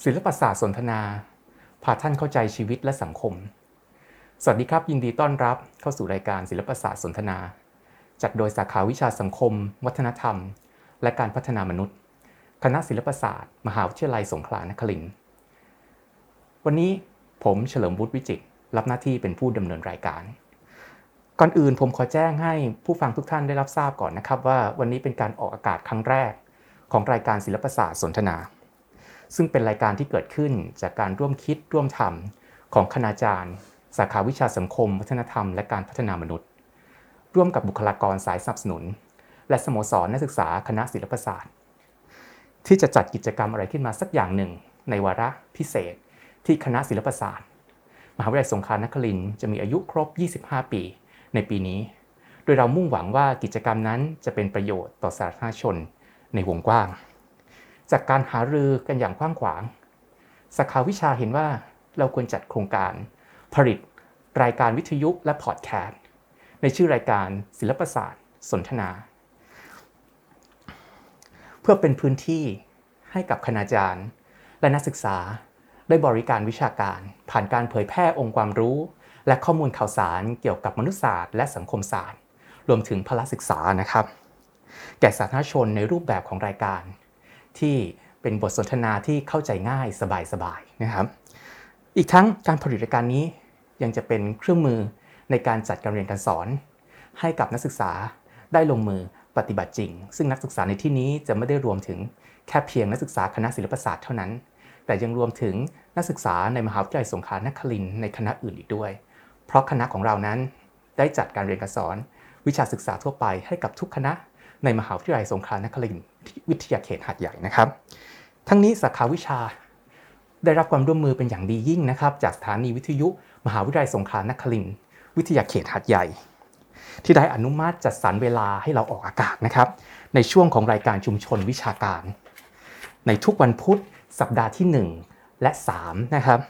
ศิลปศาสตร์สนทนา พาท่านเข้าใจชีวิตและสังคม สวัสดีครับ ยินดีต้อนรับเข้าสู่รายการศิลปศาสตร์สนทนา จัดโดยสาขาวิชาสังคม วัฒนธรรม และการพัฒนามนุษย์ คณะศิลปศาสตร์ มหาวิทยาลัยสงขลานครินทร์วันนี้ผมเฉลิมวุฒิวิจิตรรับหน้าที่เป็นผู้ดำเนินรายการ ก่อนอื่นผมขอแจ้งให้ผู้ฟังทุกท่านได้รับทราบก่อนนะครับ ว่าวันนี้เป็นการออกอากาศครั้งแรก ของรายการศิลปศาสตร์สนทนา ซึ่งเป็นรายการที่เกิดขึ้นจากการร่วมคิดร่วมทำของคณาจารย์ สาขาวิชาสังคม วัฒนธรรม และการพัฒนามนุษย์ ร่วมกับบุคลากรสายสนับสนุน และสโมสรนักศึกษาคณะศิลปศาสตร์ ที่จะจัดกิจกรรมอะไรขึ้นมาสักอย่างหนึ่ง ในวาระพิเศษ ที่คณะศิลปศาสตร์ มหาวิทยาลัยสงขลานครินทร์จะมีอายุครบ 25 ปี ในปีนี้ โดยเรามุ่งหวังว่ากิจกรรมนั้นจะเป็นประโยชน์ต่อสาธารณชนในวงกว้าง จากการหารือกันอย่างกว้างขวางสาขาวิชาเห็นว่าเราควรจัดโครงการผลิตรายการวิทยุและพอดแคสต์ในชื่อรายการศิลปศาสตร์ สนทนา เพื่อเป็นพื้นที่ให้กับคณาจารย์ และนักศึกษาได้บริการวิชาการ ผ่านการเผยแพร่องค์ความรู้ และข้อมูลข่าวสารเกี่ยวกับมนุษยศาสตร์และสังคมศาสตร์ รวมถึงพละศึกษานะครับ แก่สาธารณชนในรูปแบบของรายการ ที่เป็นบทสนทนาที่เข้าใจง่ายสบายๆนะครับ อีกทั้งการผลิตรายการนี้ยังจะเป็นเครื่องมือในการจัดการเรียนการสอน ให้กับนักศึกษาได้ลงมือปฏิบัติจริง ซึ่งนักศึกษาในที่นี้จะไม่ได้รวมถึงแค่เพียงนักศึกษาคณะศิลปศาสตร์เท่านั้น แต่ยังรวมถึงนักศึกษาในมหาวิทยาลัยสงขลานครินทร์ในคณะอื่นอีกด้วย เพราะคณะของเรานั้นได้จัดการเรียนการสอน วิชาศึกษาทั่วไปให้กับทุกคณะ ในมหาวิทยาลัยสงขลานครินทร์วิทยาเขตหาดใหญ่นะครับ ทั้งนี้สาขาวิชาได้รับความร่วมมือเป็นอย่างดียิ่งนะครับ จากสถานีวิทยุ มหาวิทยาลัยสงขลานครินทร์วิทยาเขตหาดใหญ่ ที่ได้อนุมัติจัดสรรเวลาให้เราออกอากาศนะครับ ในช่วงของรายการชุมชนวิชาการ ในทุกวันพุธสัปดาห์ที่ 1 และ 3 นะครับ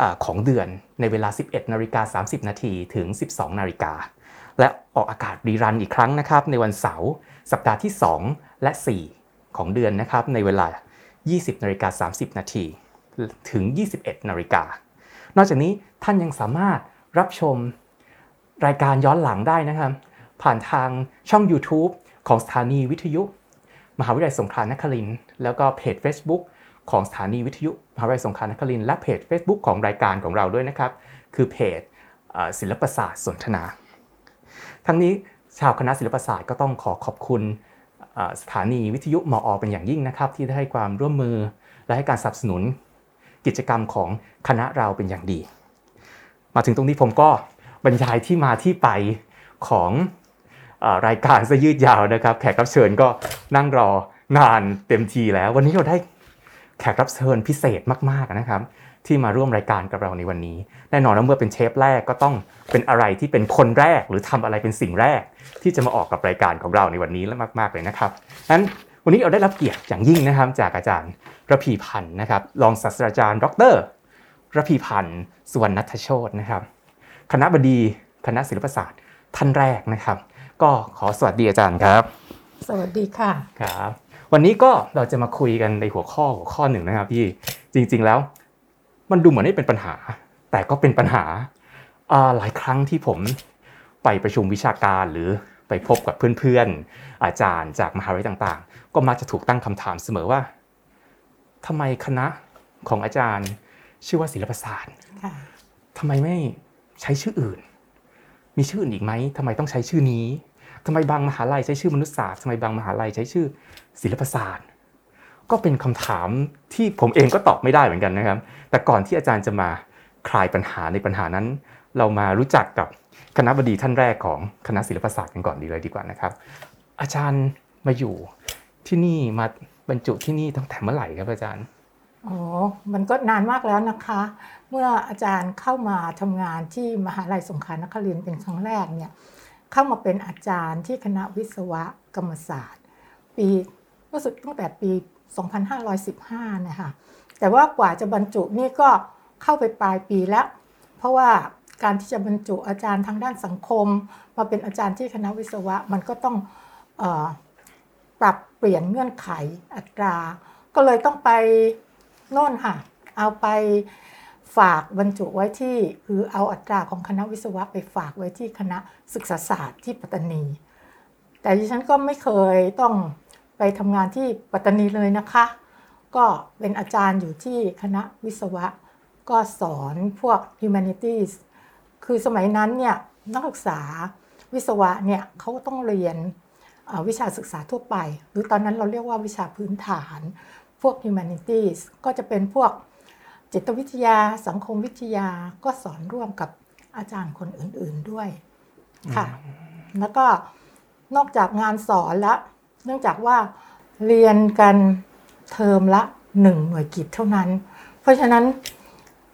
อของเดือนในเวลา 11นาฬิกา30 นาทีถึง 12นาฬิกา และออกอากาศรีรันอีกครั้งนะครับ ในวันเสาร์สัปดาห์ที่ 2 และ 4 ของเดือนนะครับ ในเวลา 20นาฬิกา30 นาทีถึง 21นาฬิกานอกจากนี้ท่านยังสามารถรับชมรายการย้อนหลังได้นะครับ ผ่านทางช่อง YouTube ของสถานีวิทยุ มหาวิทยาลัยสงขลานครินทร์แล้วก็เพจ Facebook ของสถานีวิทยุมหาวิทยาลัยสงขลานครินทร์และเพจ Facebook ของรายการของเราด้วยนะครับ คือเพจศิลปศาสตร์สนทนา ทั้งนี้ชาวคณะศิลปศาสตร์ก็ต้องขอขอบคุณสถานีวิทยุมออเป็นอย่างยิ่งนะครับ ที่ได้ให้ความร่วมมือและให้การสนับสนุน กิจกรรมของคณะเราเป็นอย่างดี มาถึงตรงนี้ผมก็บรรยายที่มาที่ไปของรายการซะยืดยาวนะครับ แขกรับเชิญก็นั่งรอนานเต็มทีแล้ว วันนี้เราได้แขกรับเชิญพิเศษมากๆนะครับ ที่มาร่วมรายการกับเราในวันนี้ แน่นอนว่าเมื่อเป็นเชฟแรกก็ต้องเป็นอะไรที่เป็นคนแรก หรือทำอะไรเป็นสิ่งแรก ที่จะมาออกกับรายการของเราในวันนี้และมากๆเลยนะครับนั้นวันนี้เราได้รับเกียรติอย่างยิ่งนะครับจากอาจารย์ระพีพันธ์นะครับรองศาสตราจารย์ ดรระพีพันธ์สุวรรณัทโชตนะครับ คณะบดีคณะศิลปศาสตร์ท่านแรกนะครับ ก็ขอสวัสดีอาจารย์ครับ สวัสดีค่ะครับ วันนี้ก็เราจะมาคุยกันในหัวข้อหัวข้อหนึ่งนะครับพี่จริง ๆ แล้ว มันดูเหมือนไม่เป็นปัญหา แต่ก็เป็นปัญหาหลายครั้งที่ผมไปประชุมวิชาการหรือไปพบกับเพื่อนๆ อาจารย์จากมหาวิทยาลัยต่างๆ ก็มักจะถูกตั้งคำถามเสมอว่าทำไมคณะของอาจารย์ชื่อว่าศิลปศาสตร์ทำไมไม่ใช้ชื่ออื่น มีชื่ออื่นอีกไหมทำไมต้องใช้ชื่อนี้ทำไมบางมหาลัยใช้ชื่อมนุษยศาสตร์ทำไมบางมหาลัยใช้ชื่อศิลปศาสตร์ ก็เป็นคำถามที่ผมเองก็ตอบไม่ได้เหมือนกันนะครับ แต่ก่อนที่อาจารย์จะมาคลายปัญหาในปัญหานั้น เรามารู้จักกับคณะบดีท่านแรกของคณะศิลปศาสตร์กันก่อนดีเลยดีกว่านะครับ อาจารย์มาอยู่ที่นี่มาบรรจุที่นี่ตั้งแต่เมื่อไหร่ครับอาจารย์อ๋อมันก็นานมากแล้วนะคะ เมื่ออาจารย์เข้ามาทำงานที่มหาลัยสงขลานครินทร์เป็นครั้งแรกเนี่ยเข้ามาเป็นอาจารย์ที่คณะวิศวกรรมศาสตร์ ปีรู้สึกตั้งแต่ปี 2515นะคะแต่ว่ากว่าจะบรรจุนี่ก็เข้าไปปลายปีแล้ว เพราะว่าการที่จะบรรจุอาจารย์ทางด้านสังคม มาเป็นอาจารย์ที่คณะวิศวะมันก็ต้องอปรับเปลี่ยนเงื่อนไขอัตรา ก็เลยต้องไปโน่นค่ะ เอาไปฝากบรรจุไว้ที่คือเอาอัตราของคณะวิศวะไปฝากไว้ที่คณะศึกษาศาสตร์ที่ปัตตานี แต่ดิฉันก็ไม่เคยต้อง ไปทำงานที่ปัตตานีเลยนะคะ ก็เป็นอาจารย์อยู่ที่คณะวิศวะ ก็สอนพวก humanities คือสมัยนั้นเนี่ยนักศึกษาวิศวะเนี่ยเขาก็ต้องเรียนวิชาศึกษาทั่วไป หรือตอนนั้นเราเรียกว่าวิชาพื้นฐาน พวก humanities ก็จะเป็นพวกจิตวิทยาสังคมวิทยาก็สอนร่วมกับอาจารย์คนอื่นๆด้วยค่ะ แล้วก็นอกจากงานสอนแล้วเนื่องจากว่าเรียนกันเทอมละหนึ่งหน่วยกิจเท่านั้น เพราะฉะนั้น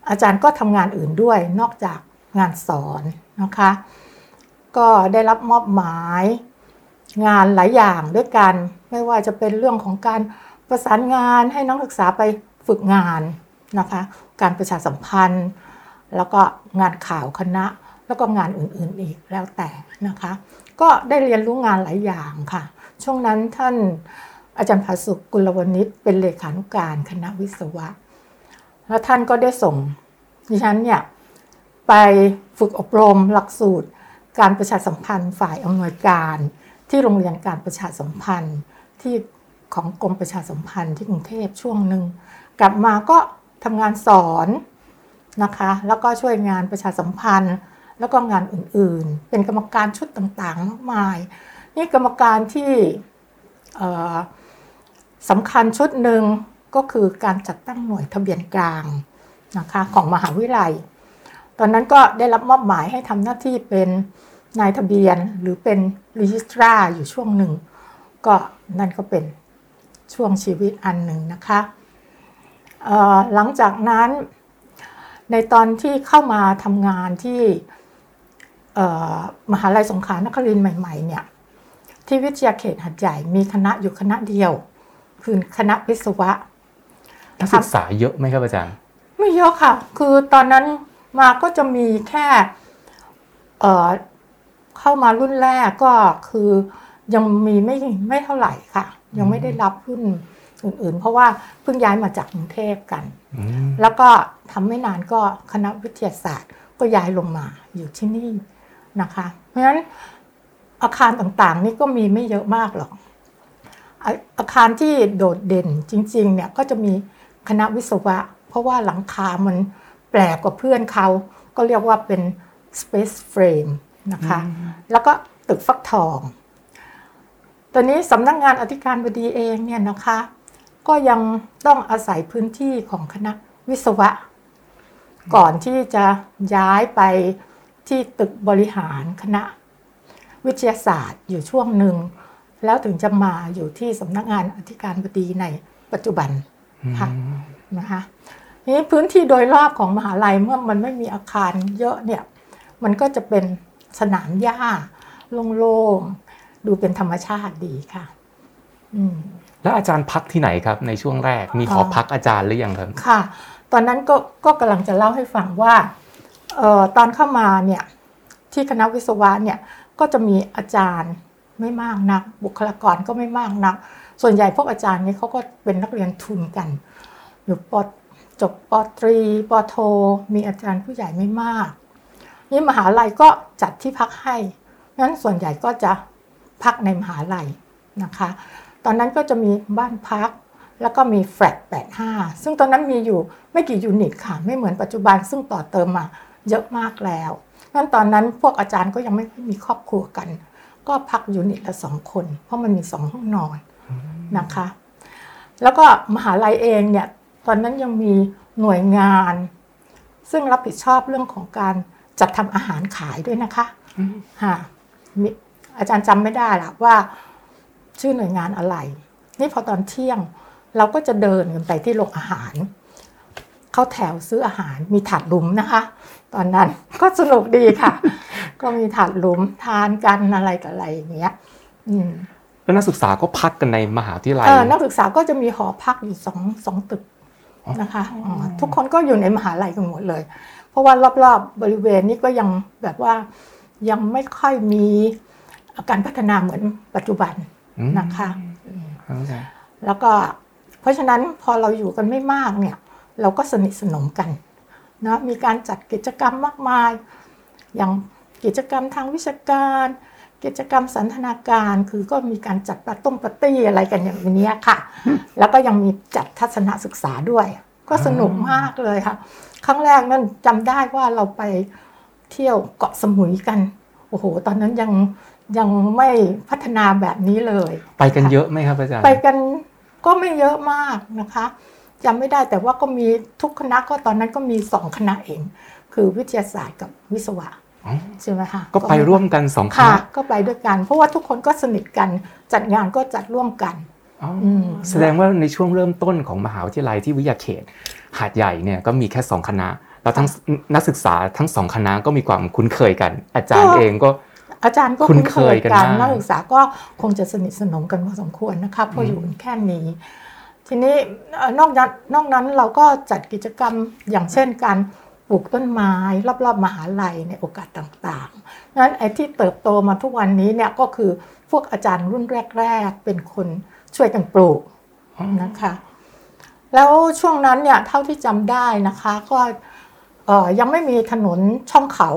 อาจารย์ก็ทำงานอื่นด้วยนอกจากงานสอนนะคะ ก็ได้รับมอบหมายงานหลายอย่างด้วยกัน ไม่ว่าจะเป็นเรื่องของการประสานงานให้นักศึกษาไปฝึกงานนะคะ การประชาสัมพันธ์ แล้วก็งานข่าวคณะ แล้วก็งานอื่นๆอีกแล้วแต่นะคะ ก็ได้เรียนรู้งานหลายอย่างค่ะ ช่วงนั้นท่านอาจารย์ภาสุกุลวณิชเป็นเลขานุการคณะวิศวะ แล้วท่านก็ได้ส่งดิฉันเนี่ยไปฝึกอบรมหลักสูตร การประชาสัมพันธ์ฝ่ายอำนวยการ ที่โรงเรียนการประชาสัมพันธ์ที่ของกรมประชาสัมพันธ์ที่กรุงเทพช่วงหนึ่งกลับมาก็ทำงานสอนนะคะ แล้วก็ช่วยงานประชาสัมพันธ์ แล้วก็งานอื่นๆ เป็นกรรมการชุดต่างๆ มากมาย นี่กรรมการที่สำคัญชุดหนึ่งก็คือการจัดตั้งหน่วยทะเบียนกลางนะคะของมหาวิทยาลัย ตอนนั้นก็ได้รับมอบหมายให้ทำหน้าที่เป็นนายทะเบียนหรือเป็นรีจิสตราอยู่ช่วงหนึ่ง ก็นั่นก็เป็นช่วงชีวิตอันหนึ่งนะคะหลังจากนั้นในตอนที่เข้ามาทำงานที่ มหาลัยสงขลานครินทร์ใหม่ๆเนี่ยที่วิทยาเขตหัดใหญ่มีคณะอยู่คณะเดียว คือคณะวิศวะนักศึกษาเยอะไหมครับอาจารย์ ไม่เยอะค่ะ คือตอนนั้นมาก็จะมีแค่เเข้ามารุ่นแรกก็คือยังมีไม่ไม่เท่าไหร่ค่ะ ยังไม่ได้รับรุ่นอื่นๆ เพราะว่าเพิ่งย้ายมาจากกรุงเทพกัน แล้วก็ทำไม่นานก็คณะวิทยาศาสตร์ก็ย้ายลงมาอยู่ที่นี่ นะคะ เพราะฉะนั้นอาคารต่างๆ นี่ก็มีไม่เยอะมากหรอก อาคารที่โดดเด่นจริงๆเนี่ยก็จะมีคณะวิศวะ เพราะว่าหลังคามันแปลกกว่าเพื่อนเขา ก็เรียกว่าเป็น space frame นะคะ แล้วก็ตึกฟักทอง ตอนนี้สำนักงงานอธิการบดีเองเนี่ยนะคะ ก็ยังต้องอาศัยพื้นที่ของคณะวิศวะ ก่อนที่จะย้ายไป ที่ตึกบริหารคณะ วิทยาศาสตร์อยู่ช่วงหนึ่ง แล้วถึงจะมาอยู่ที่สำนักงานอธิการบดีในปัจจุบันค่ะนะคะนี้พื้นที่โดยรอบของมหาลัยเมื่อมันไม่มีอาคารเยอะเนี่ยมันก็จะเป็นสนามหญ้าโล่งๆดูเป็นธรรมชาติดีค่ะอืมแล้วอาจารย์พักที่ไหนครับ ในช่วงแรกมีขอพักอาจารย์หรือยังครับค่ะ ตอนนั้นก็ก็กำลังจะเล่าให้ฟังว่าเอ่อ ตอนเข้ามาเนี่ยที่คณะวิศวะเนี่ยก็จะมีอาจารย์ไม่มากนัก บุคลากรก็ไม่มากนัก ส่วนใหญ่พวกอาจารย์นี่เขาก็เป็นนักเรียนทุนกันอยู่ปจบปตรีปโท มีอาจารย์ผู้ใหญ่ไม่มาก นี่มหาลัยก็จัดที่พักให้นั้นส่วนใหญ่ก็จะพักในมหาลัยนะคะ ตอนนั้นก็จะมีบ้านพักแล้วก็มีแฟลต85 ซึ่งตอนนั้นมีอยู่ไม่กี่ยูนิตค่ะ ไม่เหมือนปัจจุบันซึ่งต่อเติมมา เยอะมากแล้วนั้นตอนนั้นพวกอาจารย์ก็ยังไม่มีครอบครัวกัน ก็พักยูนิตละสองคน เพราะมันมีสองห้องนอนนะคะ แล้วก็มหาลัยเองเนี่ยตอนนั้นยังมีหน่วยงาน ซึ่งรับผิดชอบเรื่องของการจัดทำอาหารขายด้วยนะคะฮะอาจารย์จำไม่ได้ละว่าชื่อหน่วยงานอะไร นี่พอตอนเที่ยงเราก็จะเดินกันไปที่โรงอาหาร เข้าแถวซื้ออาหารมีถาดลุมนะคะ ตอนนั้นก็สนุกดีค่ะ ก็มีถาดลุมทานกันอะไรกับอะไรอย่างเงี้ยอืมแล้วนักศึกษาก็พักกันในมหาวิทยาลัยนักศึกษาก็จะมีหอพักอยู่สองสองตึกนะคะทุกคนก็อยู่ในมหาลัยกันหมดเลย เพราะว่ารอบๆบบริเวณนี้ก็ยังแบบว่ายังไม่ค่อยมีการพัฒนาเหมือนปัจจุบันนะคะแล้วก็เพราะฉะนั้นพอเราอยู่กันไม่มากเนี่ย เราก็สนิทสนมกัน นะมีการจัดกิจกรรมมากมาย อย่างกิจกรรมทางวิชาการ กิจกรรมสันทนาการ คือก็มีการจัดปาร์ต้งปาร์ตี้อะไรกันอย่างนี้ค่ะ แล้วก็ยังมีจัดทัศนศึกษาด้วย ก็สนุกมากเลยค่ะ ครั้งแรกนั่นจำได้ว่าเราไปเที่ยวเกาะสมุยกัน โอ้โห ตอนนั้นยังยังไม่พัฒนาแบบนี้เลย ไปกันเยอะไหมครับอาจารย์ ไปกันก็ไม่เยอะมากนะคะ จำไม่ได้แต่ว่าก็มีทุกคณะก็ตอนนั้นก็มีสองคณะเอง คือวิทยาศาสตร์กับวิศวะอ๋อใช่ไหมคะก็ไปร่วมกันสองคค่ะณะก็ไปด้วยกัน เพราะว่าทุกคนก็สนิทกันจัดงานก็จัดร่วมกันอ๋อออืมแสดงว่าในช่วงเริ่มต้นของมหาวิทยาลัยที่วิทยาเขต หาดใหญ่เนี่ยก็มีแค่สองคณะ แล้วทั้งนักศึกษาทั้งสองคณะก็มีความคุ้นเคยกัน อาจารย์เองก็อาจารย์ก็คุ้คุ้นนเคเคยยกันกันมากนักศึกษาก็คงจะสนิทสนมกันพอสมควรนะคะเพราะอยู่กันแค่นี้ ทีนี้เอ่อนอกจากนอกนั้นเราก็จัดกิจกรรมอย่างเช่นการปลูกต้นไม้รอบๆมหาลัยในโอกาสต่างๆนั้นไอ้ที่เติบโตมาทุกวันนี้เนี่ยก็คือพวกอาจารย์รุ่นแรก ๆ เป็นคนช่วยกันปลูกนะคะ แล้วช่วงนั้นเนี่ยเท่าที่จำได้นะคะก็เอ่อยังไม่มีถนนช่องเขา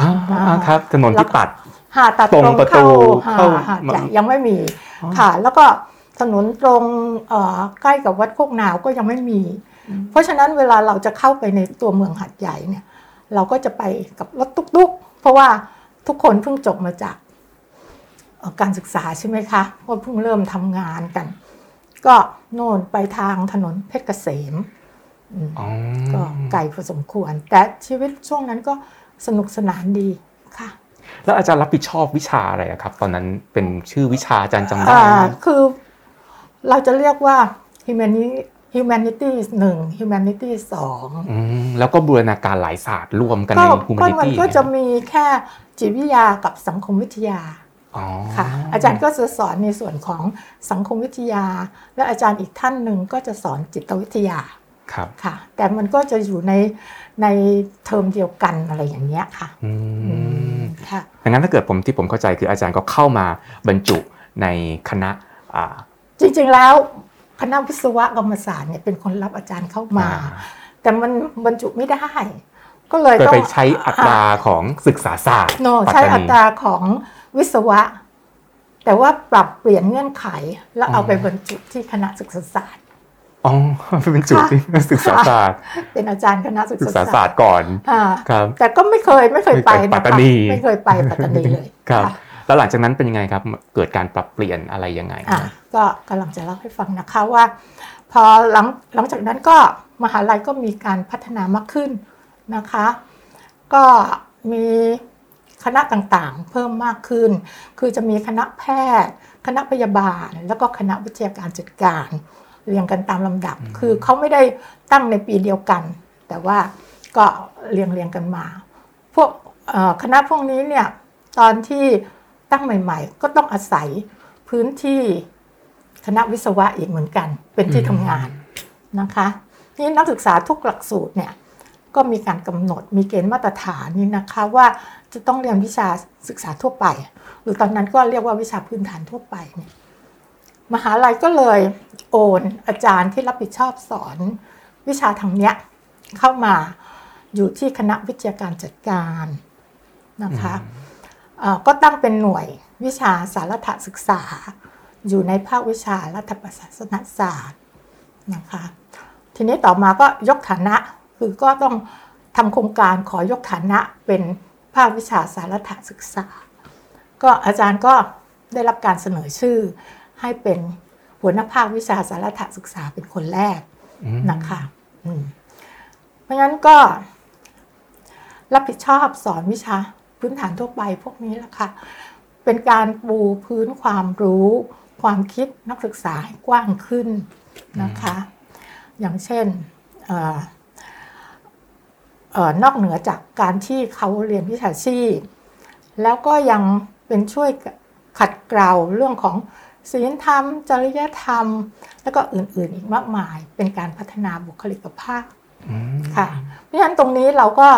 อ่าอ่าครับถนนที่ปัดหาตัดตรงตรงประตูเข้าเข้าหาหาดใหญ่ยังไม่มีค่ะ แล้วก็ ถนนตรงเอ่อใกล้กับวัดโคกนาวก็ยังไม่มี เพราะฉะนั้นเวลาเราจะเข้าไปในตัวเมืองหาดใหญ่เนี่ย เราก็จะไปกับรถตุ๊กๆ เพราะว่าทุกคนเพิ่งจบมาจากเอ่อการศึกษาใช่ไหมคะเพราะเพิ่งเริ่มทำงานกัน ก็โน่นไปทางถนนเพชรเกษมอืมอ๋อก็ไกลพอสมควร แต่ชีวิตช่วงนั้นก็สนุกสนานดีค่ะ แล้วอาจารย์รับผิดชอบวิชาอะไรอะครับ ตอนนั้นเป็นชื่อวิชาอาจารย์จำได้อ่าไหมคือ เราจะเรียกว่า humanity humanities หนึ่ง humanities สองอืมแล้วก็บูรณาการหลายศาสตร์รวมกันก็ในก็มัน humanity ก็จะมีแค่จิตวิทยากับสังคมวิทยาอ๋อค่ะ อาจารย์ก็จะสอนในส่วนของสังคมวิทยา และอาจารย์อีกท่านหนึ่งก็จะสอนจิตวิทยาครับค่ะ แต่มันก็จะอยู่ในในเทอมเดียวกันอะไรอย่างเงี้ยค่ะอือืมมค่ะดังนั้นถ้าเกิดผมที่ผมเข้าใจคืออาจารย์ก็เข้ามาบรรจุในคณะอ่า จริงๆแล้วคณะวิศวกรรมศาสตร์เนี่ยเป็นคนรับอาจารย์เข้ามาอ่าแต่มันบรรจุไม่ได้ ก็เลยโดยต้องไปใช้อัตราของศึกษาศาสตร์โนปัตใช้ตานีอัตราของวิศวะ แต่ว่าปรับเปลี่ยนเงื่อนไข แล้วเอาไปบรรจุที่คณะศึกษาศาสตร์อ๋อไปบรรจุที่ศึกษาศาสตร์ เป็นอาจารย์คณะศึกศึกษาษาศาศาสสตตร์ร์ก่อนอ่าครับ แต่ก็ไม่เคยไม่เคยไปไม่นะเคยปัตคะตานีไม่เคยไปปัตตานีเลยครับค่ะ แล้วหลังจากนั้นเป็นยังไงครับ เกิดการปรับเปลี่ยนอะไรยังไงอะก็กำลังจะเล่าให้ฟังนะคะว่า พอหลังหลังจากนั้นก็มหาลัยก็มีการพัฒนามากขึ้นนะคะ ก็มีคณะต่างๆ เพิ่มมากขึ้น คือจะมีคณะแพทย์ คณะพยาบาล แล้วก็คณะวิทยาการจัดการเรียงกันตามลำดับ คือเขาไม่ได้ตั้งในปีเดียวกัน แต่ว่าก็เรียงเรียงกันมา พวกเอ่อคณะพวกนี้เนี่ยตอนที่ ตั้งใหม่ ๆ ก็ต้องอาศัยพื้นที่คณะวิศวะอีกเหมือนกัน เป็นที่ทำงานนะคะนี่นักศึกษาทุกหลักสูตรเนี่ยก็มีการกำหนดมีเกณฑ์มาตรฐานนี่นะคะว่าจะต้องเรียนวิชาศึกษาทั่วไป หรือตอนนั้นก็เรียกว่าวิชาพื้นฐานทั่วไปเนี่ยมหาลัยก็เลยโอนอาจารย์ที่รับผิดชอบสอน วิชาทางเนี้ยเข้ามาอยู่ที่คณะวิทยาการจัดการนะคะเอ่อ ก็ตั้งเป็นหน่วยวิชาสารถศึกษา อยู่ในภาควิชารัฐประศาสนศาสตร์นะคะทีนี้ต่อมาก็ยกฐานะคือก็ต้องทำโครงการขอยกฐานะเป็นภาควิชาสารถศึกษา ก็อาจารย์ก็ได้รับการเสนอชื่อ ให้เป็นหัวหน้าภาควิชาสารถศึกษาเป็นคนแรกนะคะเพราะงั้นก็รับผิดชอบสอนวิชา พื้นฐานทั่วไปพวกนี้แหละค่ะ เป็นการปูพื้นความรู้ ความคิดนักศึกษาให้กว้างขึ้นนะคะ อย่างเช่นเออเอ่อนอกเหนือจากการที่เขาเรียนวิชาชีพ แล้วก็ยังเป็นช่วยขัดเกลาเรื่องของศีลธรรม จริยธรรม แล้วก็อื่นๆอีกมากมายเป็นการพัฒนาบุคลิกภาพอืมค่ะ เพราะฉะนั้นตรงนี้เราก็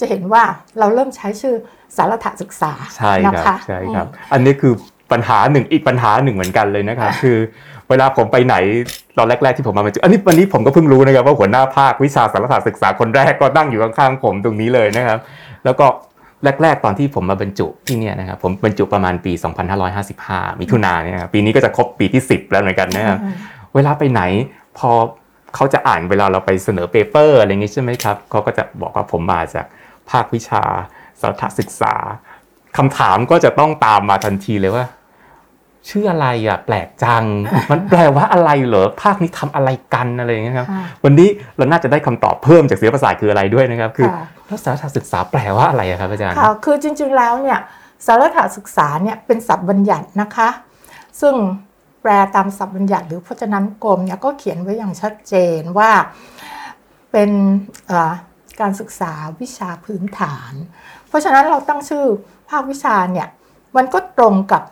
จะเห็นว่าเราเริ่มใช้ชื่อ สารถศึกษาใช่นะครับคะใช่ครับ อันนี้คือปัญหาหนึ่งอีกปัญหาหนึ่งเหมือนกันเลยนะครับคือเวลาผมไปไหนตอนแรก ๆที่ผมมาบรรจุอันนี้วันนี้ผมก็เพิ่งรู้นะครับว่าหัวหน้าภาควิชาสารศาสตร์ศึกษาคนแรกก็นั่งอยู่ข้างๆผมตรงนี้เลยนะครับ แล้วก็แรก ๆ ตอนที่ผมมาบรรจุที่เนี่ยนะครับผมบรรจุประมาณปี 2555 มิถุนายนเนี่ยครับปีนี้ก็จะครบปีที่ 10 แล้วเหมือนกันนะครับเวลาไปไหนพอเขาจะอ่านเวลาเราไปเสนอเปเปอร์อะไรอย่างงี้ใช่ไหมครับเขาก็จะบอกว่าผมมาจากภาควิชา สารศึกษาคำถามก็จะต้องตามมาทันทีเลยว่า ชื่ออะไรอะแปลกจัง มันแปลว่าอะไรเหรอภาคนี้ทำอะไรกันอะไรอย่างเงี้ยครับค่ะวันนี้เราน่าจะได้คำตอบเพิ่มจากศิลปศาสตร์คืออะไรด้วยนะครับ คือค่ะแล้วสารศึกษาแปลว่าอะไรอะครับอาจารย์ค่ะคือจริง ๆแล้วเนี่ยสารถศึกษาเนี่ยเป็นศัพท์บัญญัตินะคะ ซึ่งแปลตามศัพท์บัญญัติหรือพจนานุกรมเนี่ยก็เขียนไว้อย่างชัดเจนว่าเป็นเอ่อ การศึกษาวิชาพื้นฐาน เพราะฉะนั้นเราตั้งชื่อภาควิชาเนี่ยมันก็ตรงกับ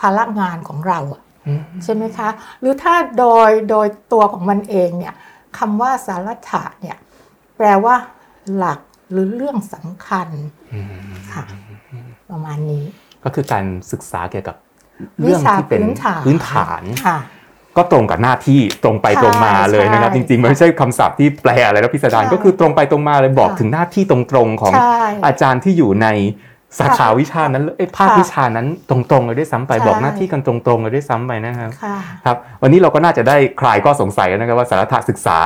ภาระงานของเราอะอืมใช่ไหมคะ หรือถ้าโดยโดยตัวของมันเองเนี่ยคำว่าสารถะเนี่ยแปลว่าหลักหรือเรื่องสำคัญอืมค่ะประมาณนี้ ก็คือการศึกษาเกี่ยวกับเรื่องที่เป็นวิชาพื้พื้นนฐาฐานนค่ะ ก็ตรงกับหน้าที่ตรงไปใช่ตรงมาเลยนะครับใช่จริงๆ มันไม่ใช่คำศัพท์ที่แปลอะไรแล้วพิสดารใช่ก็คือตรงไปตรงมาเลยบอกค่ะถึงหน้าที่ตรงๆของใช่อาจารย์ที่อยู่ในสาขาวิชานั้นเลยเอ้ยภาคค่ะวิชานั้นตรงๆเลยด้วยซ้ำไปใช่บอกหน้าที่กันตรงๆเลยด้วยซ้ำไปนะครับค่ะครับ วันนี้เราก็น่าจะได้คลายข้อสงสัยแล้วนะครับว่าสารศาสตร์ศึกษา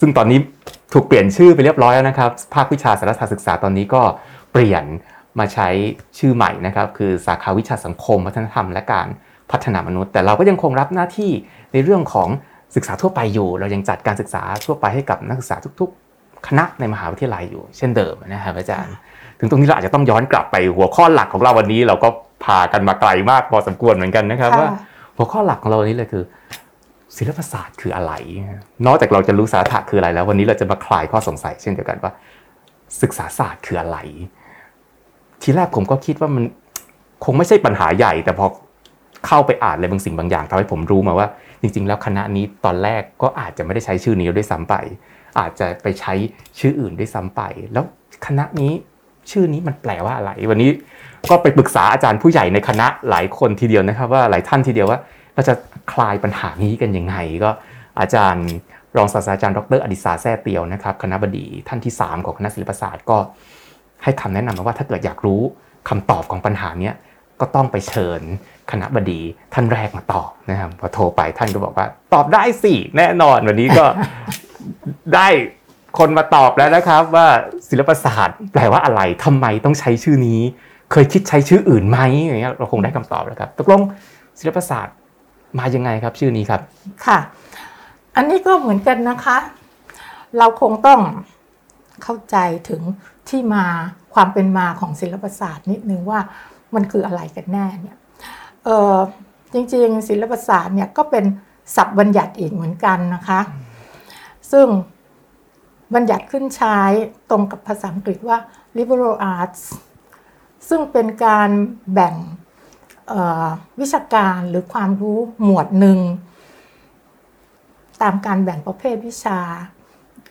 ซึ่งตอนนี้ถูกเปลี่ยนชื่อไปเรียบร้อยแล้วนะครับ ภาควิชาสารศาสตร์ศึกษาตอนนี้ก็เปลี่ยนมาใช้ชื่อใหม่นะครับ คือสาขาวิชาสังคม วัฒนธรรมและการ พัฒนามนุษย์ แต่เราก็ยังคงรับหน้าที่ในเรื่องของศึกษาทั่วไปอยู่ เรายังจัดการศึกษาทั่วไปให้กับนักศึกษาทุก ๆ คณะในมหาวิทยาลัยอยู่ เช่นเดิมนะครับอาจารย์ ถึงตรงนี้เราอาจจะต้องย้อนกลับไปหัวข้อหลักของเราวันนี้ เราก็พากันมาไกลมากพอสมควรเหมือนกันนะครับค่ะว่าหัวข้อหลักของเราวันนี้เลยคือ ศิลปศาสตร์คืออะไร นอกจากเราจะรู้สาระคืออะไรแล้ว วันนี้เราจะมาคลายข้อสงสัย เช่นเดียวกันว่า ศึกษาศาสตร์คืออะไร ทีแรกผมก็คิดว่ามันคงไม่ใช่ปัญหาใหญ่ แต่พอ เข้าไปอ่านอะไรบางสิ่งบางอย่างทำให้ผมรู้มาว่า จริง ๆ แล้วคณะนี้ตอนแรกก็อาจจะไม่ได้ใช้ชื่อนี้ด้วยซ้ำไป อาจจะไปใช้ชื่ออื่นด้วยซ้ำไป แล้วคณะนี้ชื่อนี้มันแปลว่าอะไร วันนี้ก็ไปปรึกษาอาจารย์ผู้ใหญ่ในคณะหลายคนทีเดียวนะครับ ว่าหลายท่านทีเดียวว่าเราจะคลายปัญหานี้กันยังไงก็อาจารย์รองศาสตราจารย์ดรอดิศาแซ่เตียวนะครับคณะบดีท่านที่ 3 ของคณะศิลปศาสตร์ก็ ให้คำแนะนำมาว่าถ้าเกิดอยากรู้คำตอบของปัญหาเนี้ยก็ต้องไปเชิญ คณะบดีท่านแรกมาตอบนะครับพอโทรไปท่านก็บอกว่า ตอบได้สิแน่นอนวันนี้ก็ได้คนมาตอบแล้วนะครับ ว่าศิลปศาสตร์แปลว่าอะไรทำไมต้องใช้ชื่อนี้ เคยคิดใช้ชื่ออื่นไหมอย่างเงี้ยเราคงได้คำตอบแล้วครับตกลงศิลปศาสตร์มายังไงครับ ชื่อนี้ครับค่ะ อันนี้ก็เหมือนกันนะคะ เราคงต้องเข้าใจถึงที่มาความเป็นมาของศิลปศาสตร์นิดนึงว่ามันคืออะไรกันแน่เนี่ย เออจริงๆ ศิลปศาสตร์เนี่ยก็เป็นศัพท์บัญญัติอีกเหมือนกันนะคะ ซึ่งบัญญัติขึ้นใช้ตรงกับภาษาอังกฤษว่า liberal arts ซึ่งเป็นการแบ่งเอ่อวิชาการหรือความรู้หมวดหนึ่ง ตามการแบ่งประเภทวิชา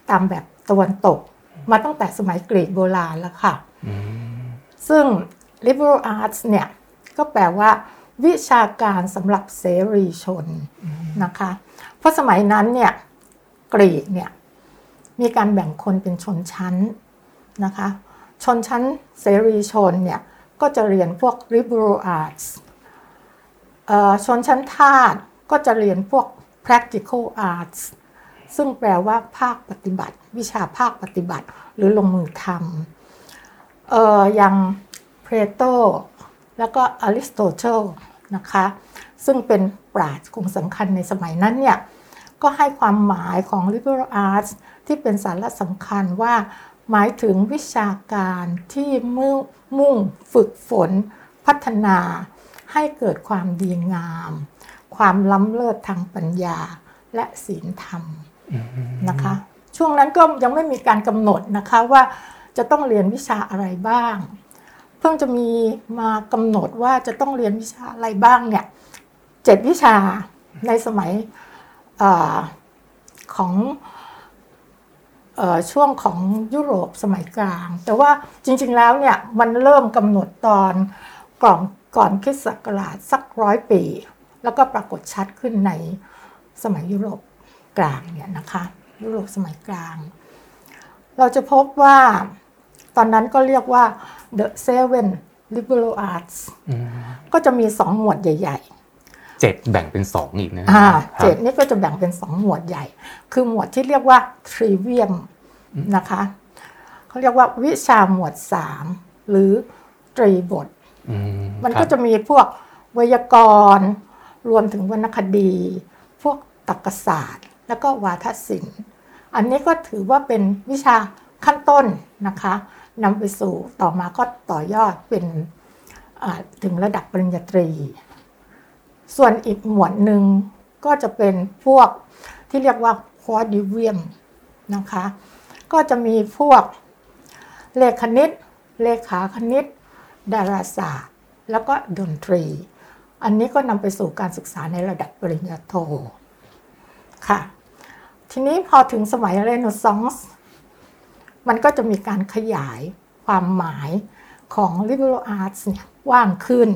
ตามแบบตะวันตก มาตั้งแต่สมัยกรีกโบราณแล้วค่ะ ซึ่ง liberal arts เนี่ย ก็แปลว่า วิชาการสำหรับเสรีชนนะคะ เพราะสมัยนั้นเนี่ยกรีกเนี่ยมีการแบ่งคนเป็นชนชั้นนะคะ ชนชั้นเสรีชนเนี่ยก็จะเรียนพวก liberal arts เอ่อชนชั้นทาสก็จะเรียนพวก practical arts ซึ่งแปลว่าภาคปฏิบัติ วิชาภาคปฏิบัติหรือลงมือทำเอ่ออย่างเพลโต แล้วก็อริสโตเติลนะคะซึ่งเป็นปราชญ์กลุ่มสำคัญในสมัยนั้นเนี่ยก็ให้ความหมายของ liberal arts ที่เป็นสาระสำคัญว่าหมายถึงวิชาการที่มุ่งมุ่งฝึกฝนพัฒนาให้เกิดความดีงาม ความล้ำเลิศทางปัญญาและศีลธรรมนะคะ ช่วงนั้นก็ยังไม่มีการกำหนดนะคะว่าจะต้องเรียนวิชาอะไรบ้างเพิ่งจะมีมากำหนดว่าจะต้องเรียนวิชาอะไรบ้างเนี่ยเจ็ดวิชาในสมัยอของออช่วงของยุโรปสมัยกลาง แต่ว่าจริงๆแล้วเนี่ยมันเริ่มกำหนดตอนก่อนก่อนคริสต์ศักราชสักร้อยปี แล้วก็ปรากฏชัดขึ้นในสมัยยุโรปกลางเนี่ยนะคะยุโรปสมัยกลาง เราจะพบว่าตอนนั้นก็เรียกว่า the seven liberal arts อืมก็จะมีสองหมวดใหญ่ๆเจ็ดแบ่งเป็นสองอีกนะอ่าครับเจ็ดนี่ก็จะแบ่งเป็นสองหมวดใหญ่ คือหมวดที่เรียกว่า trivium นะคะเขาเรียกว่าวิชาหมวดสามหรือตรีบทอืมันครับก็จะมีพวกไวยากรณ์รวมถึงวรรณคดี พวกตรรกศาสตร์ แล้วก็วาทศิลป์ อันนี้ก็ถือว่าเป็นวิชาขั้นต้นนะคะ นำไปสู่ต่อมาก็ต่อยอดเป็นถึงระดับปริญญาตรี ส่วนอีกหมวดหนึ่งก็จะเป็นพวกที่เรียกว่า quadrivium นะคะ ก็จะมีพวกเลขคณิต เลขาคณิต ดาราศาสตร์ แล้วก็ดนตรี อันนี้ก็นำไปสู่การศึกษาในระดับปริญญาโทค่ะ ทีนี้พอถึงสมัยเรเนซองส์ มันก็จะมีการขยายความหมายของ liberal arts เนี่ยว่างขึ้น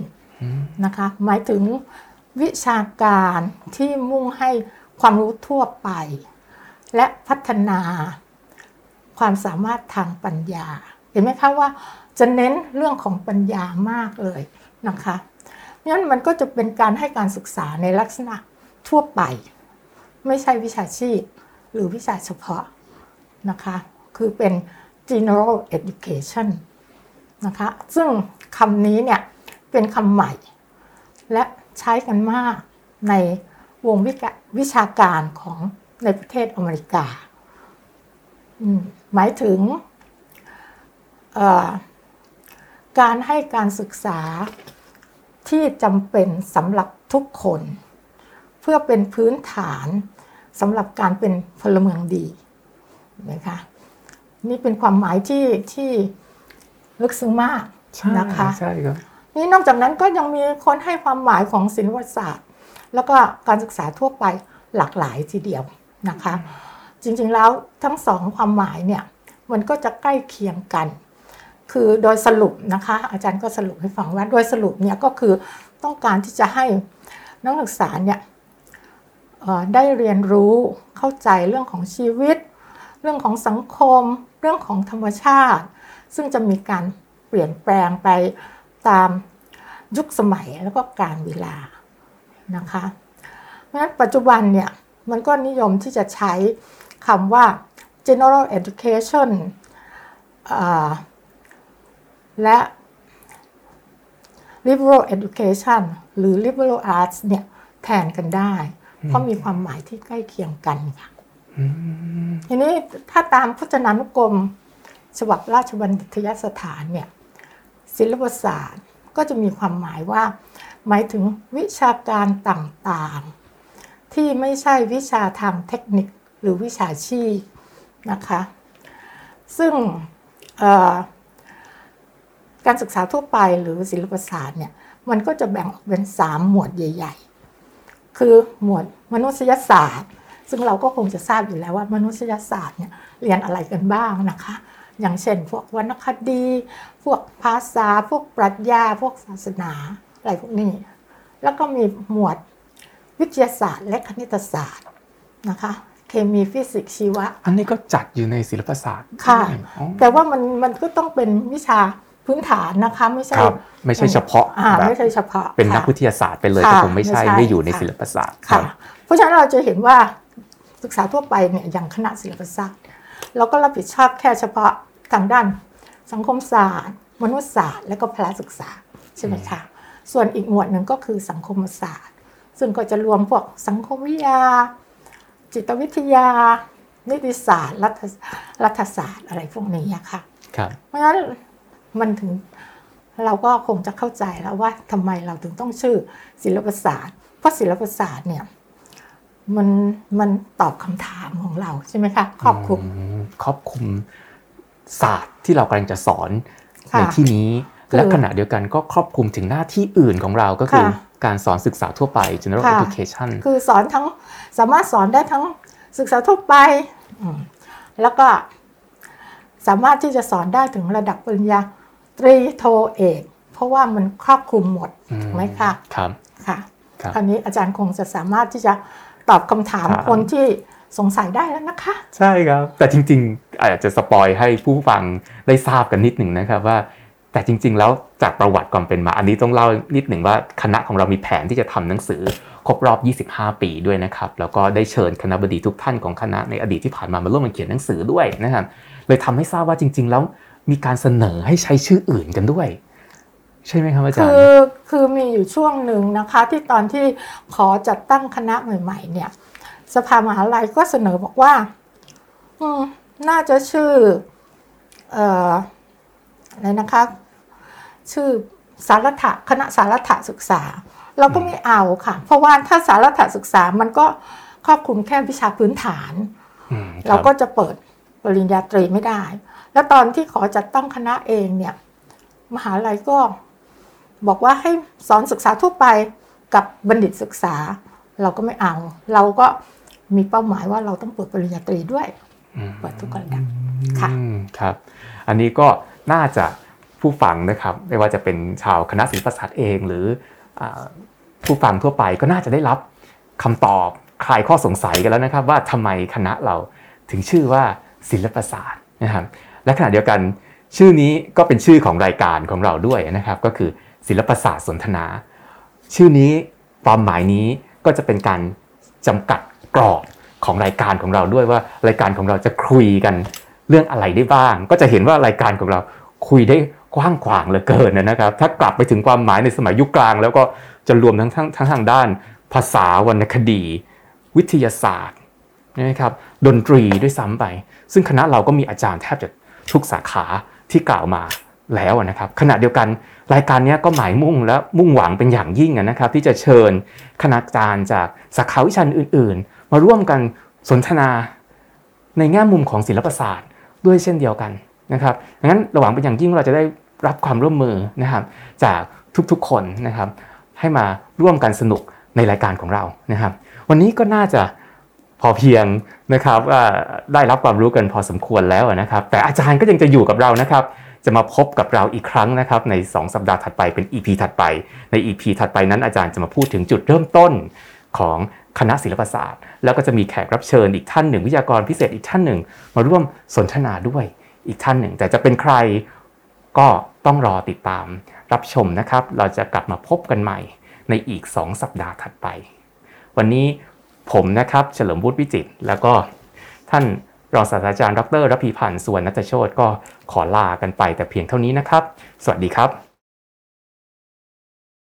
นะคะ หมายถึงวิชาการที่มุ่งให้ความรู้ทั่วไป และพัฒนาความสามารถทางปัญญา เห็นไหมคะว่าจะเน้นเรื่องของปัญญามากเลยนะคะงั้นมันก็จะเป็นการให้การศึกษาในลักษณะทั่วไป ไม่ใช่วิชาชีพหรือวิชาเฉพาะนะคะ คือเป็น general education นะคะ ซึ่งคำนี้เนี่ยเป็นคำใหม่ และใช้กันมากในวงวิกะวิชาการของในประเทศอเมริกา หมายถึงการให้การศึกษาที่จำเป็นสำหรับทุกคน เพื่อเป็นพื้นฐานสำหรับการเป็นพลเมืองดีเห็นะคะ นี่เป็นความหมายที่ที่ลึกซึ้งมากใช่นะคะใช่ครับนี่นอกจากนั้นก็ยังมีคนให้ความหมายของศิลปศาสตร์ แล้วก็การศึกษาทั่วไปหลากหลายทีเดียวนะคะ จริงๆแล้วทั้งสองความหมายเนี่ยมันก็จะใกล้เคียงกัน คือโดยสรุปนะคะ อาจารย์ก็สรุปให้ฟังว่าโดยสรุปเนี่ยก็คือต้องการที่จะให้นักศึกษาเนี่ยเอ่อได้เรียนรู้เข้าใจเรื่องของชีวิต เรื่องของสังคม เรื่องของธรรมชาติ ซึ่งจะมีการเปลี่ยนแปลงไปตามยุคสมัยแล้วก็การเวลานะคะเพราะฉะนั้นปัจจุบันเนี่ยมันก็นิยมที่จะใช้คำว่า general education และ liberal education หรือ liberal arts เนี่ยแทนกันได้ เพราะมีความหมายที่ใกล้เคียงกันค่ะ ทีนี้ถ้าตามพจนานุกรม ฉบับราชบัณฑิตยสถานเนี่ยศิลปศาสตร์ก็จะมีความหมายว่า หมายถึงวิชาการต่างๆ ที่ไม่ใช่วิชาทางเทคนิคหรือวิชาชีพนะคะ ซึ่งการศึกษาทั่วไปหรือศิลปศาสตร์เนี่ยมันก็จะแบ่งออกเป็น3หมวดใหญ่ ๆ คือหมวดมนุษยศาสตร์ ซึ่งเราก็คงจะทราบอยู่แล้วว่ามนุษยศาสตร์เนี่ยเรียนอะไรกันบ้างนะคะ อย่างเช่น พวกวรรณคดี พวกภาษา พวกปรัชญา พวกศาสนาอะไรพวกนี้ แล้วก็มีหมวดวิทยาศาสตร์ และคณิตศาสตร์นะคะเคมีฟิสิกส์ชีวะ อันนี้ก็จัดอยู่ในศิลปศาสตร์ค่ะอ๋อแต่ว่ามันมันก็ต้องเป็นวิชาพื้นฐานนะคะไม่ใช่ครับไม่ใช่เฉพาะอ่าแบบไม่ใช่เฉพาะ เป็นนักค่ะวิทยาศาสตร์ไปเลยค่ะก็คงไม่ใช่ไม่ใช่ไม่อยู่ในค่ะศิลปศาสตร์ค่ะรับเพราะฉะนั้นเราจะเห็นว่า ศึกษาทั่วไปเนี่ยอย่างคณะศิลปศาสตร์เราก็รับผิดชอบแค่เฉพาะทางด้านสังคมศาสตร์ มนุษยศาสตร์ และก็พละศึกษาใช่ไหมคะส่วนอีกหมวดหนึ่งก็คือสังคมศาสตร์ ซึ่งก็จะรวมพวกสังคมวิทยา จิตวิทยา นิติศาสตร์ รัฐรัฐศาสตร์อะไรพวกนี้อะค่ะครับเพราะฉะนั้นมันถึงเราก็คงจะเข้าใจแล้วว่าทำไมเราถึงต้องชื่อศิลปศาสตร์ เพราะศิลปศาสตร์เนี่ย มันมันตอบคำถามของเราใช่ไหมคะครอบคลุมอืมครอบคลุมศาสตร์ที่เรากำลังจะสอนค่ะในที่นี้คือและขณะเดียวกันก็ครอบคลุมถึงหน้าที่อื่นของเราก็คือค่ะการสอนศึกษาทั่วไป general ค่ะ education คือสอนทั้งสามารถสอนได้ทั้งศึกษาทั่วไปอืมแล้วก็สามารถที่จะสอนได้ถึงระดับปริญญาตรีโทเอกเพราะว่ามันครอบคลุมหมดอืมถูกไหมคะครับค่ะครับคราวนี้อาจารย์คงจะสามารถที่จะ ตอบคำถามครับคนที่สงสัยได้แล้วนะคะ ใช่ครับ แต่จริง ๆ อาจจะ spoil ให้ผู้ฟังได้ทราบกันนิดหนึ่งนะครับว่า แต่จริง ๆ แล้วจากประวัติความเป็นมา อันนี้ต้องเล่านิดหนึ่งว่าคณะของเรามีแผนที่จะทำหนังสือครบรอบ 25 ปีด้วยนะครับ แล้วก็ได้เชิญคณะบดีทุกท่านของคณะในอดีตที่ผ่านมามาร่วมกันเขียนหนังสือด้วยนะครับเลยทำให้ทราบว่าจริง ๆ แล้วมีการเสนอให้ใช้ชื่ออื่นกันด้วย ใช่ไหมครับอาจารคืย์อคือมีอยู่ช่วงหนึ่งนะคะที่ตอนที่ขอจัดตั้งคณะใหม่ ๆ เนี่ย สภามหาลัยก็เสนอบอกว่า อืมน่าจะชื่อ เอ่ออะไรนะคะ ชื่อสารถะคณะสารถะศึกษา เราก็ไม่เอาค่ะ เพราะว่าถ้าสารถะศึกษามันก็ครอบคลุมแค่วิชาพื้นฐานอืมคเราบก็จะเปิดปริญญาตรีไม่ได้ แล้วตอนที่ขอจัดตั้งคณะเองเนี่ย มหาลัยก็ บอกว่าให้สอนศึกษาทั่วไปกับบัณฑิตศึกษา เราก็ไม่เอา เราก็มีเป้าหมายว่าเราต้องเปิดปริญญาตรีด้วยอืมเปิดทุกระดับค่ะอืมครับ อันนี้ก็น่าจะผู้ฟังนะครับ ไม่ว่าจะเป็นชาวคณะศิลปศาสตร์เองหรืออาผู้ฟังทั่วไปก็น่าจะได้รับคำตอบคลายข้อสงสัยกันแล้วนะครับ ว่าทำไมคณะเราถึงชื่อว่าศิลปศาสตร์นะครับและขณะเดียวกันชื่อนี้ก็เป็นชื่อของรายการของเราด้วยนะครับ ก็คือ ศิลปศาสตร์สนทนา ชื่อนี้ความหมายนี้ก็จะเป็นการจำกัดกรอบของรายการของเราด้วยว่ารายการของเราจะคุยกันเรื่องอะไรได้บ้าง ก็จะเห็นว่ารายการของเราคุยได้กว้างขวางเหลือเกินนะครับ ถ้ากลับไปถึงความหมายในสมัยยุคกลาง แล้วก็จะรวมทั้งทั้งทั้งทางด้าน ภาษาวรรณคดี วิทยาศาสตร์นะครับดนตรีด้วยซ้ำไป ซึ่งคณะเราก็มีอาจารย์แทบจะทุกสาขาที่กล่าวมา แล้วนะครับขณะเดียวกันรายการนี้ก็หมายมุ่งและมุ่งหวังเป็นอย่างยิ่งนะครับที่จะเชิญคณาจารย์จากสาขาวิชาอื่น ๆ มาร่วมกันสนทนาในแง่มุมของศิลปศาสตร์ด้วยเช่นเดียวกันนะครับดังนั้นระหว่างเป็นอย่างยิ่งเราจะได้รับความร่วมมือนะครับจากทุกๆคนนะครับให้มาร่วมกันสนุกในรายการของเรานะครับ วันนี้ก็น่าจะพอเพียงนะครับว่าได้รับความรู้กันพอสมควรแล้วนะครับ แต่อาจารย์ก็ยังจะอยู่กับเรานะครับ จะมาพบกับเราอีกครั้งนะครับใน 2 สัปดาห์ถัดไปเป็น EP ถัดไป ใน EP ถัดไปนั้นอาจารย์จะมาพูดถึงจุดเริ่มต้นของคณะศิลปศาสตร์ แล้วก็จะมีแขกรับเชิญอีกท่านหนึ่งวิทยากรพิเศษอีกท่านหนึ่ง มาร่วมสนทนาด้วยอีกท่านหนึ่ง แต่จะเป็นใครก็ต้องรอติดตามรับชมนะครับ เราจะกลับมาพบกันใหม่ในอีก 2 สัปดาห์ถัดไป วันนี้ผมนะครับเฉลิมวุฒิวิจิตรแล้วก็ท่าน รองศาสตราจารย์ ดรรพีพันธ์ส่วนนัตโชตก็ขอลากันไปแต่เพียงเท่านี้นะครับ สวัสดีครับ